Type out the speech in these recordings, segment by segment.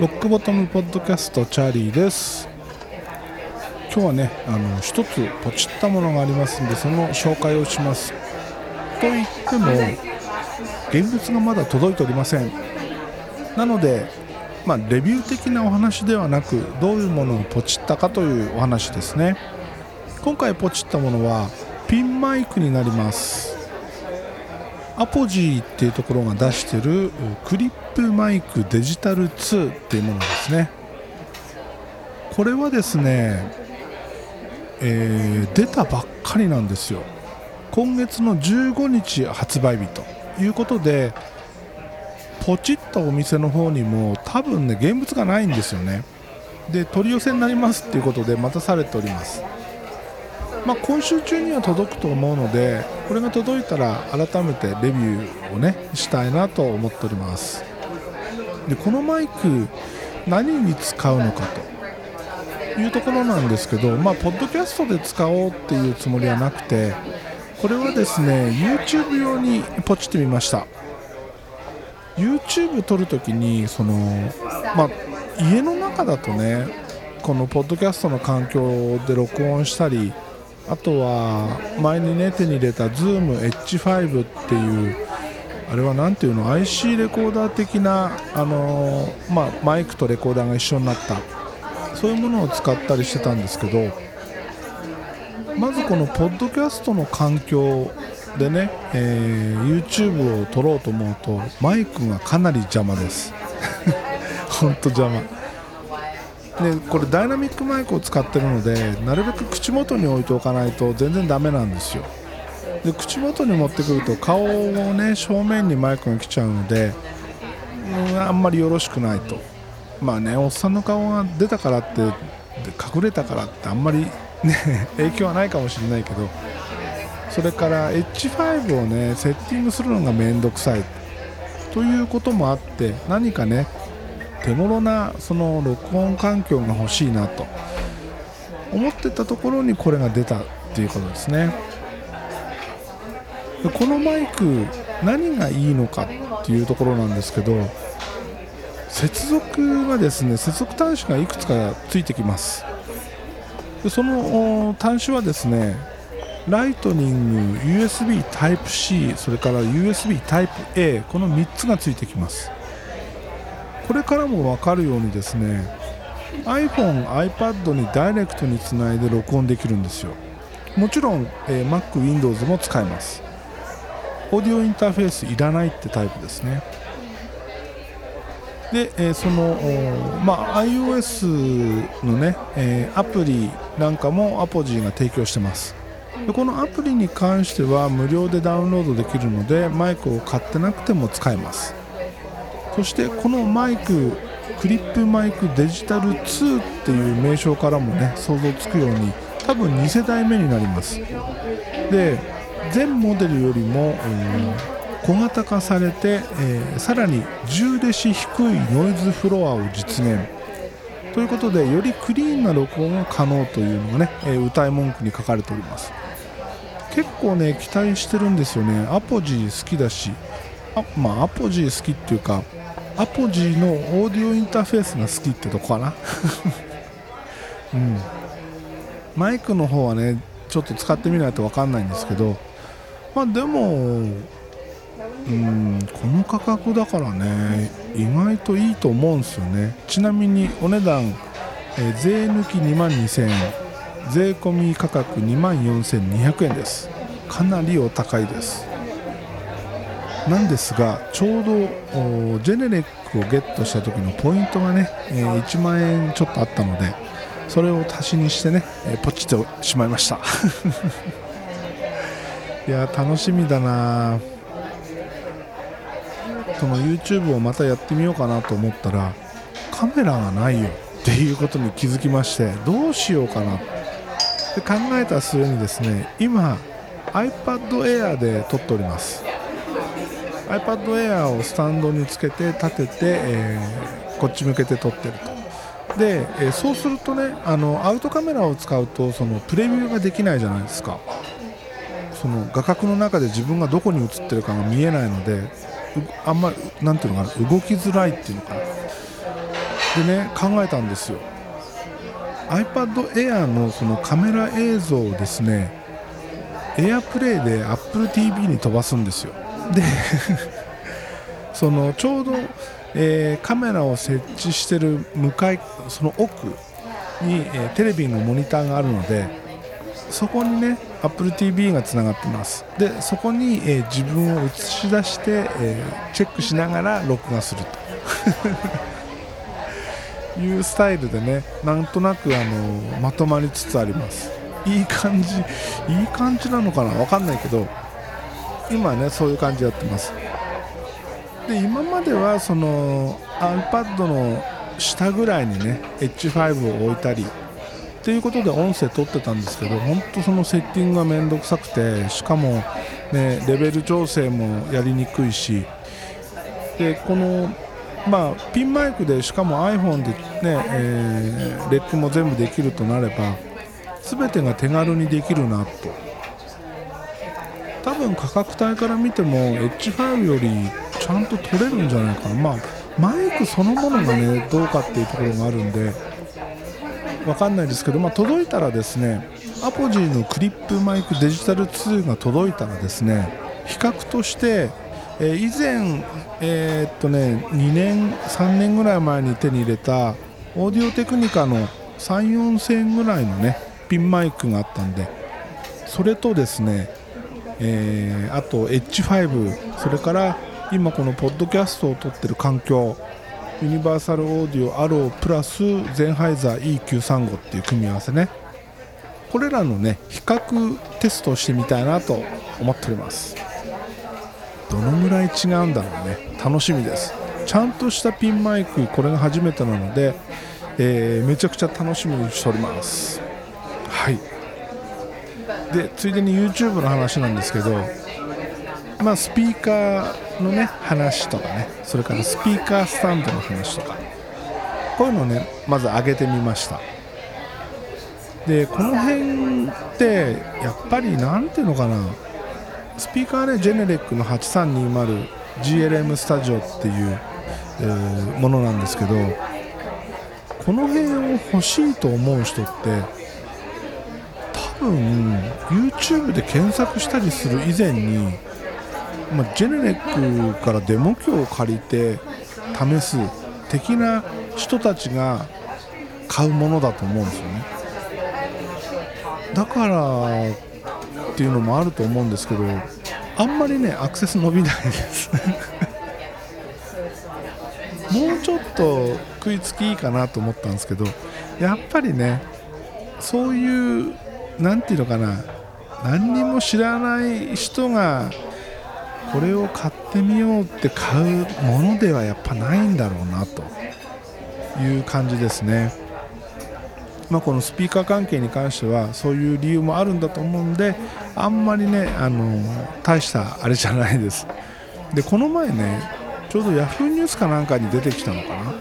ロックボトムポッドキャストチャーリーです。今日はねあの一つポチったものがありますんでその紹介をします。と言っても現物がまだ届いておりません。なのでまあ、レビュー的なお話ではなくどういうものをポチったかというお話ですね。今回ポチったものはピンマイクになります。アポジーっていうところが出してるクリップマイクデジタル2っていうものですね。これはですね、えー、出たばっかりなんですよ。今月の15日発売日ということでポチったお店の方にも多分ね現物がないんですよね。で取り寄せになりますっていうことで待たされております。まあ、今週中には届くと思うのでこれが届いたら改めてレビューをねしたいなと思っております。でこのマイク何に使うのかと。いうところなんですけどまあポッドキャストで使おうっていうつもりはなくてこれはですね YouTube 用にポチってみました。YouTube 撮るときにその、まあ、家の中だとねこのポッドキャストの環境で録音したりあとは前にね手に入れた ZoomH5 っていうあれは何ていうの IC レコーダー的な、あのー、まあ、マイクとレコーダーが一緒になった。そういうものを使ったりしてたんですけどまずこのポッドキャストの環境でね、えー、YouTube を撮ろうと思うとマイクがかなり邪魔です。本当邪魔。でこれダイナミックマイクを使ってるのでなるべく口元に置いておかないと全然ダメなんですよ。で口元に持ってくると顔をね正面にマイクが来ちゃうので、うん、あんまりよろしくないと。まあねおっさんの顔が出たからって隠れたからってあんまりね 影響はないかもしれないけどそれから H5 をねセッティングするのが面倒くさいということもあって何かね手頃なその録音環境が欲しいなと。思ってたところにこれが出たっていうことですね。でこのマイク何がいいのかっていうところなんですけど接続がですね接続端子がいくつかついてきます。でその端子はですねライトニング USB Type-C それから USB Type-A この3つがついてきます。これからも分かるようにですね iPhone、iPad にダイレクトにつないで録音できるんですよ。もちろん、えー、Mac、Windows も使えます。オーディオインターフェースいらないってタイプですね。で、えー、その、まあ、iOS のね、えー、アプリなんかもアポジーが提供してます。でこのアプリに関しては無料でダウンロードできるのでマイクを買ってなくても使えます。そしてこのマイククリップマイクデジタル2っていう名称からもね想像つくように多分2世代目になります。で全モデルよりも、小型化されて、えー、さらに10デシ低いノイズフロアを実現。ということでよりクリーンな録音が可能というのがね、えー、歌い文句に書かれております。結構ね期待してるんですよね。アポジー好きだしあまあアポジー好きっていうかアポジーのオーディオインターフェースが好きってとこかな。うん。マイクの方はねちょっと使ってみないと分かんないんですけど。まあでもうんこの価格だからね意外といいと思うんですよね。ちなみにお値段、え、税抜き2万2000円税込み価格2万4200円です。かなりお高いです。なんですがちょうどジェネレックをゲットした時のポイントがね、えー、1万円ちょっとあったのでそれを足しにしてね、えー、ポチってしまいました。いや楽しみだな。その YouTube をまたやってみようかなと思ったらカメラがないよ。っていうことに気づきましてどうしようかな。って考えた末にですね今 iPad Air で撮っております iPad Air をスタンドにつけて立てて、えー、こっち向けて撮ってると。で、えー、そうするとねあのアウトカメラを使うとそのプレビューができないじゃないですか。その画角の中で自分がどこに映ってるかが見えないのであんまりなんていうのかな動きづらいっていうのかな。でね考えたんですよ。iPad Air のそのカメラ映像をですね AirPlay で AppleTV に飛ばすんですよ。で そのちょうど、えー、カメラを設置してる向かいその奥に、えー、テレビのモニターがあるのでそこにね AppleTV がつながってます。でそこに、えー、自分を映し出して、えチェックしながら録画すると。いうスタイルでねなんとなくあのまとまりつつあります。いい感じいい感じなのかな？分かんないけど今ねそういう感じやってます。で今まではその iPad の下ぐらいにね H5 を置いたりということで音声取ってたんですけど本当そのセッティングが面倒くさくてしかも、ね、レベル調整もやりにくいしでこのまあ、ピンマイクでしかも iPhone でね、えー、レックも全部できるとなれば全てが手軽にできるなと。多分価格帯から見ても H5 よりちゃんと取れるんじゃないかな、まあ、マイクそのものがねどうかっていうところがあるんで分かんないですけど、まあ、届いたらですねアポジーのクリップマイクデジタル2が届いたらですね比較としてえ、以前、えー、っとね、2年、3年ぐらい前に手に入れたオーディオテクニカの3、4000円ぐらいのねピンマイクがあったんでそれとですね、えー、あと H5 それから今このポッドキャストを撮ってる環境ユニバーサルオーディオアロープラスゼンハイザー E935 っていう組み合わせね。これらのね比較テストをしてみたいなと思っております。どのぐらい違うんだろうね。楽しみです。ちゃんとしたピンマイクこれが初めてなので、えー、めちゃくちゃ楽しみにしております。はい。でついでに YouTube の話なんですけどまあスピーカーのね話とかねそれからスピーカースタンドの話とかこういうのをねまず上げてみました。でこの辺ってやっぱり何ていうのかなスピーカーねジェネレックの 8320GLM スタジオっていう、えー、ものなんですけどこの辺を欲しいと思う人って分 YouTube で検索したりする以前に、まあ、ジェネレックからデモ機を借りて試す的な人たちが買うものだと思うんですよね。だからっていうのもあると思うんですけどあんまりねアクセス伸びないです。もうちょっと食いつきいいかなと思ったんですけどやっぱりねそういう何て言うのかな何にも知らない人がこれを買ってみようって買うものではやっぱないんだろうなという感じですね。まあ、このスピーカー関係に関してはそういう理由もあるんだと思うんであんまりねあの大したあれじゃないですでこの前ねちょうど Yahoo ニュースかなんかに出てきたのかな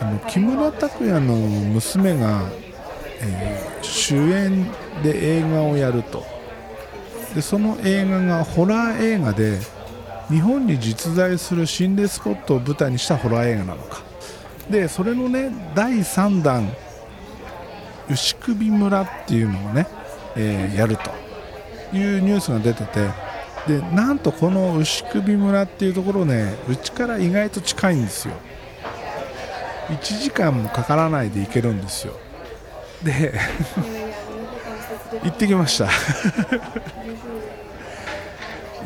あの木村拓哉の娘が、えー、主演で映画をやると。でその映画がホラー映画で日本に実在する心霊スポットを舞台にしたホラー映画なのか。でそれのね第3弾牛首村っていうのをね、えー、やるというニュースが出てて。でなんとこの牛首村っていうところねうちから意外と近いんですよ。1時間もかからないで行けるんですよ。で行ってきました。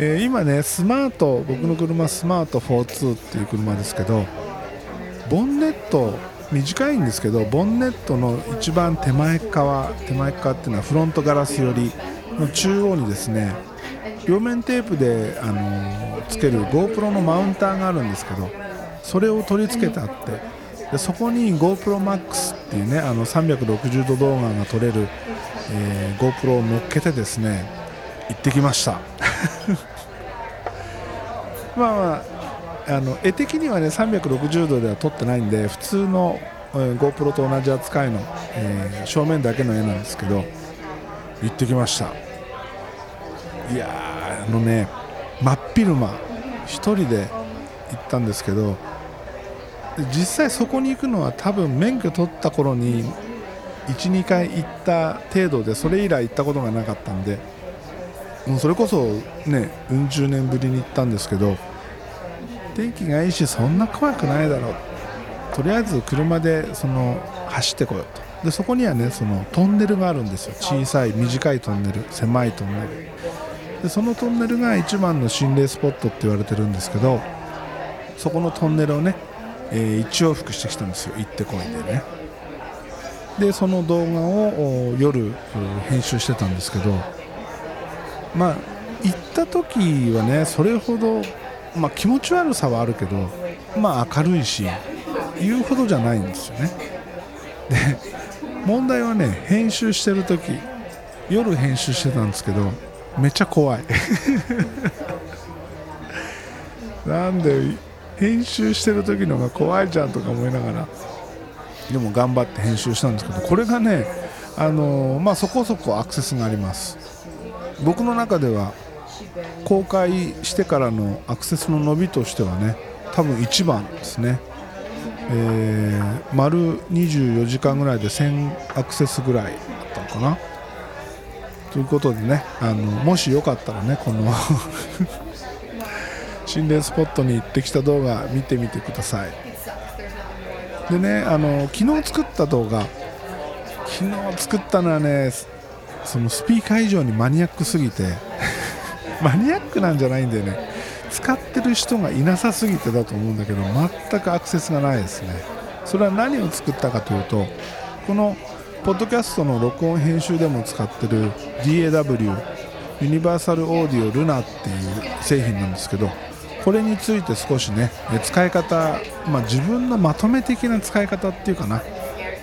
えー、今ねスマート僕の車スマート42っていう車ですけどボンネット短いんですけどボンネットの一番手前側手前側っていうのはフロントガラス寄りの中央にですね両面テープで、あのー、つける GoPro のマウンターがあるんですけどそれを取り付けてあってでそこに GoProMax っていうねあの360度動画が撮れる、えー、GoPro を乗っけてですね行ってきました。まあまああの絵的にはね360度では撮ってないんで普通の、えー、GoPro と同じ扱いの、えー、正面だけの絵なんですけど行ってきました。いやあのね真っ昼間1人で行ったんですけど実際そこに行くのは多分免許取った頃に12回行った程度でそれ以来行ったことがなかったんでもうそれこそねうん十年ぶりに行ったんですけど天気がいいしそんな怖くないだろう。とりあえず車でその走ってこようと。でそこにはねそのトンネルがあるんですよ。小さい短いトンネル狭いトンネル。でそのトンネルが一番の心霊スポットって言われてるんですけどそこのトンネルをね、えー、一往復してきたんですよ。行ってこいでね。でその動画を夜編集してたんですけどまあ行った時はねそれほど、まあ、気持ち悪さはあるけどまあ明るいし言うほどじゃないんですよね。で問題はね編集してる時夜編集してたんですけどめっちゃ怖い。なんで編集してる時のが怖いじゃんとか思いながら。でも頑張って編集したんですけどこれがねあの、まあ、そこそこアクセスがあります。僕の中では公開してからのアクセスの伸びとしてはね多分一番ですね、えー、丸24時間ぐらいで1000アクセスぐらいだったのかな。ということでねあのもしよかったらねこの心霊スポットに行ってきた動画見てみてください。でねあの昨日作った動画昨日作ったのはねそのスピーカー以上にマニアックすぎて マニアックなんじゃないんだよね。使ってる人がいなさすぎてだと思うんだけど全くアクセスがないですね。それは何を作ったかというとこのポッドキャストの録音編集でも使ってる DAW ユニバーサルオーディオルナっていう製品なんですけどこれについて少しね使い方、まあ、自分のまとめ的な使い方っていうかな。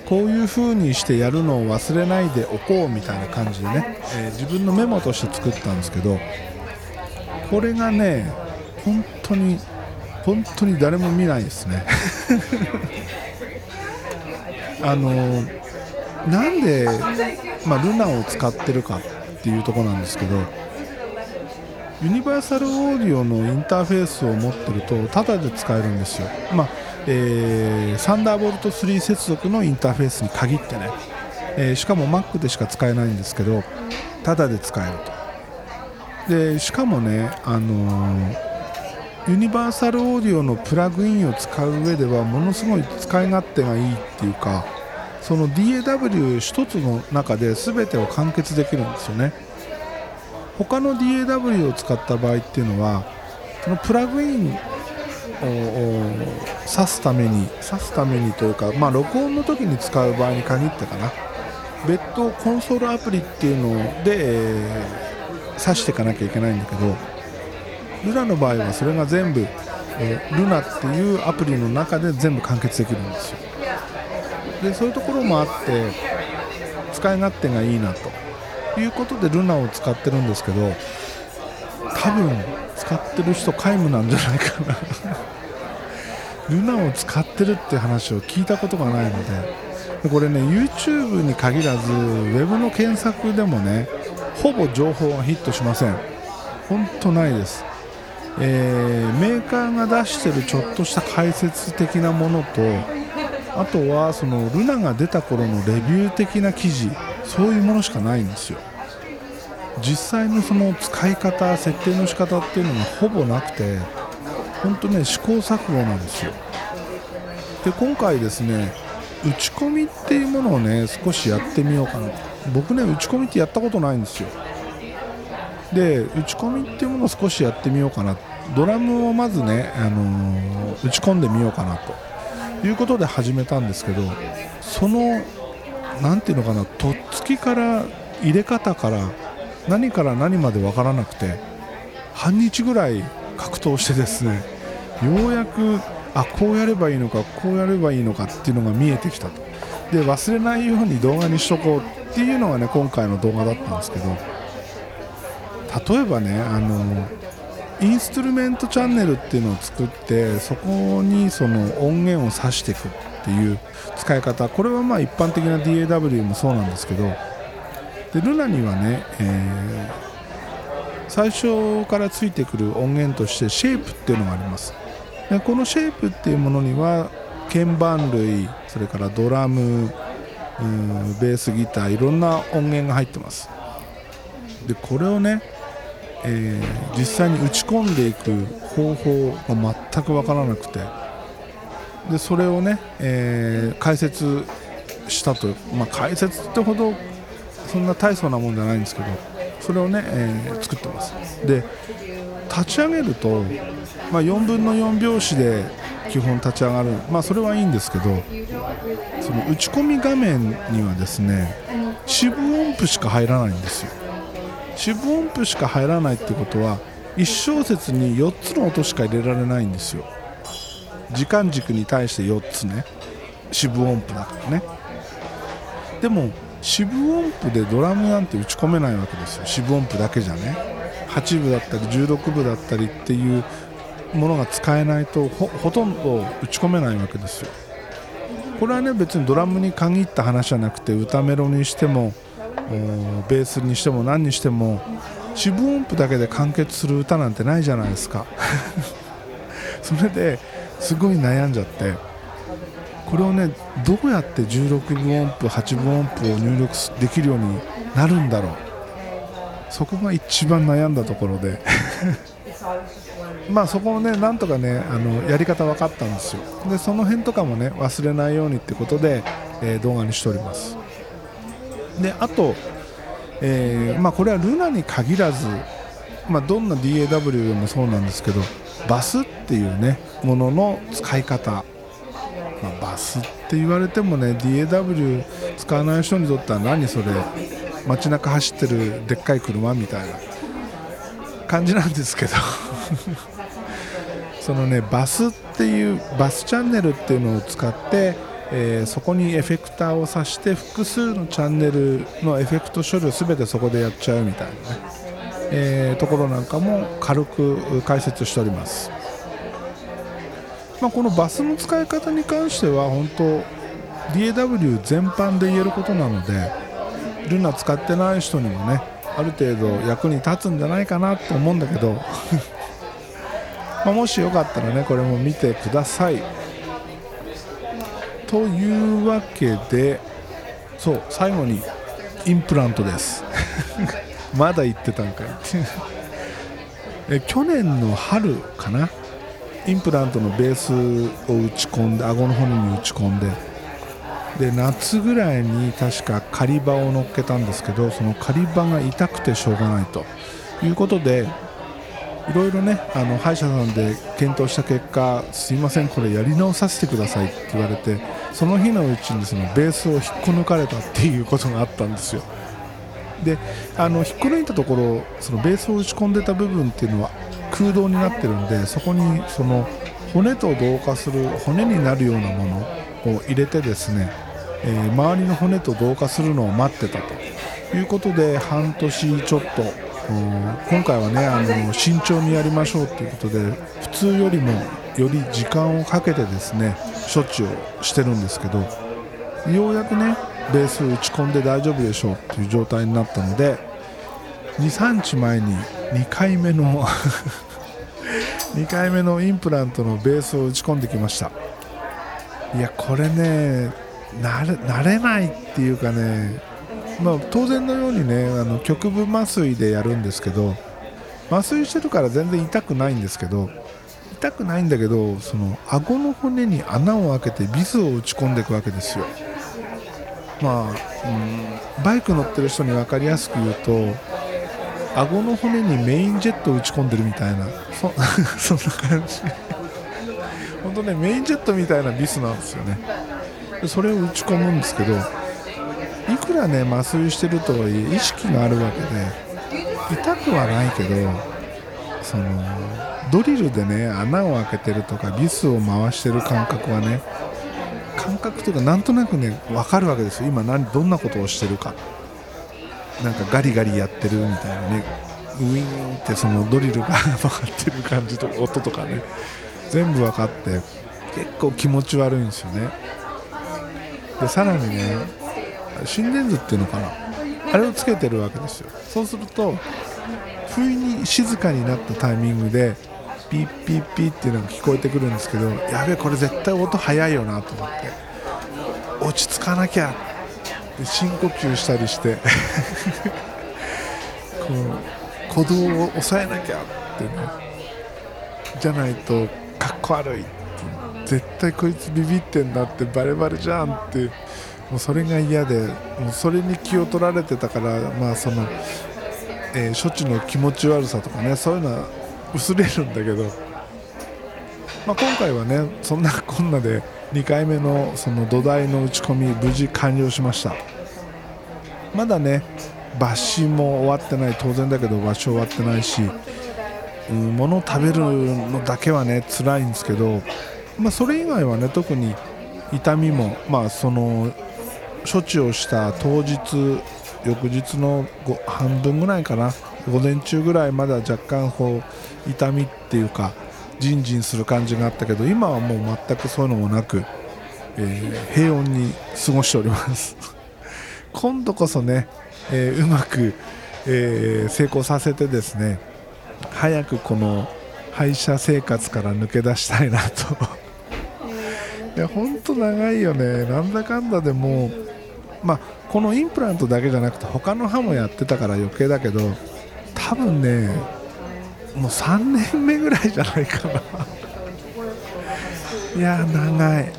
こういう風にしてやるのを忘れないでおこうみたいな感じでね、えー、自分のメモとして作ったんですけどこれがね本当に本当に誰も見ないですね。あのなんで、まあ、ルナを使ってるかっていうところなんですけどユニバーサルオーディオのインターフェースを持ってるとタダで使えるんですよ、まあえー、サンダーボルト3接続のインターフェースに限ってね、えー、しかも Mac でしか使えないんですけどタダで使えると。でしかもね、あのー、ユニバーサルオーディオのプラグインを使う上ではものすごい使い勝手がいいっていうかその DAW1 つの中で全てを完結できるんですよね。他の DAW を使った場合っていうのはそのプラグインを挿すために挿すためにというか、まあ、録音の時に使う場合に限ってかな。別途コンソールアプリっていうので、えー、挿していかなきゃいけないんだけどルナの場合はそれが全部、え、ルナっていうアプリの中で全部完結できるんですよ。でそういうところもあって使い勝手がいいなと。いうことでルナを使ってるんですけど多分使ってる人皆無なんじゃないかな。ルナを使ってるって話を聞いたことがないのでこれね YouTube に限らずウェブの検索でもねほぼ情報がヒットしません。本当ないです、えー、メーカーが出してるちょっとした解説的なものとあとはそのルナが出た頃のレビュー的な記事。そういうものしかないんですよ。実際のその使い方設定の仕方っていうのがほぼなくて本当ね試行錯誤なんですよ。で今回ですね打ち込みっていうものをね少しやってみようかな。僕ね打ち込みってやったことないんですよ。で打ち込みっていうものを少しやってみようかな。ドラムをまずね、あのー、打ち込んでみようかなと。いうことで始めたんですけどその何ていうのかなとっつきから入れ方から何から何まで分からなくて半日ぐらい格闘してですねようやくあこうやればいいのかこうやればいいのかっていうのが見えてきたと。で忘れないように動画にしとこうっていうのがね今回の動画だったんですけど例えばねあのインストゥルメントチャンネルっていうのを作ってそこにその音源を挿していく。っていう使い方。これはまあ一般的な DAW もそうなんですけどでルナにはね、え最初からついてくる音源としてシェイプっていうのがあります。でこのシェイプっていうものには鍵盤類それからドラムベースギターいろんな音源が入ってます。でこれをね、えー、実際に打ち込んでいく方法が全く分からなくてでそれをね、えー、解説したと、まあ、解説ってほどそんな大層なもんじゃないんですけどそれをね、えー、作ってます。で立ち上げると、まあ、4分の4拍子で基本立ち上がる、まあ、それはいいんですけどその打ち込み画面にはですね四分音符しか入らないんですよ。四分音符しか入らないってことは1小節に4つの音しか入れられないんですよ。時間軸に対して4つね。四分音符だからね。でも四分音符でドラムなんて打ち込めないわけですよ。四分音符だけじゃね。8部だったり16部だったりっていうものが使えないとほとんど打ち込めないわけですよ。これはね別にドラムに限った話じゃなくて歌メロにしてもベースにしても何にしても四分音符だけで完結する歌なんてないじゃないですか。それですごい悩んじゃってこれをねどうやって16分音符8分音符を入力できるようになるんだろう。そこが一番悩んだところで。まあそこをねなんとかねあのやり方分かったんですよ。でその辺とかもね忘れないようにってことで、えー、動画にしております。であと、えー、まあ、これはルナに限らず、まあ、どんな DAW でもそうなんですけどバスっていうねものの使い方、まあ、バスって言われてもね DAW 使わない人にとっては何それ街中走ってるでっかい車みたいな。感じなんですけど。そのねバスっていうバスチャンネルっていうのを使ってえー、そこにエフェクターを挿して複数のチャンネルのエフェクト処理を全てそこでやっちゃうみたいなね、えー、ところなんかも軽く解説しております、まあ、このバスの使い方に関しては本当 DAW 全般で言えることなのでルナ使ってない人にもねある程度役に立つんじゃないかなと思うんだけど まもしよかったらねこれも見てください。というわけでそう最後にインプラントです。まだ言ってたんかい え去年の春かな？インプラントのベースを打ち込んで顎の骨に打ち込んで。で夏ぐらいに確か狩り場を乗っけたんですけどその狩り場が痛くてしょうがないと。いうことでいろいろねあの歯医者さんで検討した結果すいませんこれやり直させてくださいって言われてその日のうちにそのベースを引っこ抜かれたっていうことがあったんですよ。であの引っこ抜いたところそのベースを打ち込んでた部分っていうのは空洞になってるんでそこにその骨と同化する骨になるようなものを入れてですね、えー、周りの骨と同化するのを待ってたということで半年ちょっと今回はねあの慎重にやりましょうということで普通よりもより時間をかけてですね処置をしてるんですけどようやくねベース打ち込んで大丈夫でしょうという状態になったので23日前に2回目の 2回目のインプラントのベースを打ち込んできました。いやこれね慣れないっていうかねまあ、当然のようにねあの局部麻酔でやるんですけど麻酔してるから全然痛くないんですけど痛くないんだけどその顎の骨に穴を開けてビスを打ち込んでいくわけですよ。まあ、うん、バイク乗ってる人に分かりやすく言うと顎の骨にメインジェットを打ち込んでるみたいなそ そんな感じ。本当ねメインジェットみたいなビスなんですよね。それを打ち込むんですけどいくらね麻酔してるとはいえ意識があるわけで痛くはないけどそのドリルでね穴を開けてるとかビスを回してる感覚はね覚というかなんとなくね分かるわけですよ。今何どんなことをしてるか。なんかガリガリやってるみたいなね。ウィーンってそのドリルが 回ってる感じとか音とかね。全部分かって結構気持ち悪いんですよね。でさらにね心電図っていうのかな。あれをつけてるわけですよ。そうすると不意に静かになったタイミングでピッピッピッっていうのが聞こえてくるんですけどやべえこれ絶対音速いよなと思って。落ち着かなきゃ。で深呼吸したりして。こう鼓動を抑えなきゃってね。じゃないとかっこ悪い絶対こいつビビってんだってバレバレじゃんって。もうそれが嫌で。もうそれに気を取られてたからまあその、えー、処置の気持ち悪さとかねそういうのは薄れるんだけど、まあ、今回はねそんな こんなで2回目のその土台の打ち込み無事完了しました。まだね抜歯も終わってない当然だけど場所終わってないし、うん、物を食べるのだけはね辛いんですけど、まあ、それ以外はね特に痛みもまあその処置をした当日翌日の半分ぐらいかな午前中ぐらいまでは若干こう痛みっていうかジンジンする感じがあったけど今はもう全くそういうのもなく、えー、平穏に過ごしております。今度こそね、えー、うまく、えー、成功させてですね早くこの歯医者生活から抜け出したいなと。いや本当長いよね。なんだかんだでもまあ、このインプラントだけじゃなくて他の歯もやってたから余計だけど多分ねもう3年目ぐらいじゃないかな。いや長い。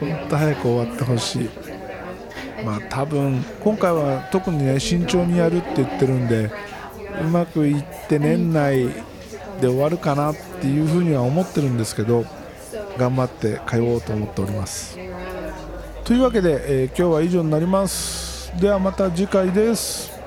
本当早く終わってほしい。まあ多分今回は特にね慎重にやるって言ってるんでうまくいって年内で終わるかなっていうふうには思ってるんですけど頑張って通おうと思っております。というわけで、えー、今日は以上になります。ではまた次回です。